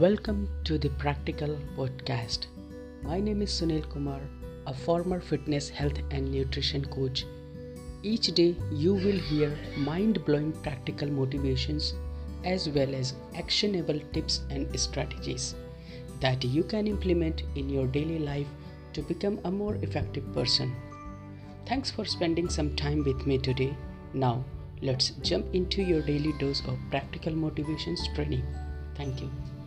Welcome to the Practical Podcast. My name is Sunil Kumar, a former fitness, health, and nutrition coach. Each day, you will hear mind blowing practical motivations as well as actionable tips and strategies that you can implement in your daily life to become a more effective person. Thanks for spending some time with me today. Now, let's jump into your daily dose of practical motivations training. Thank you.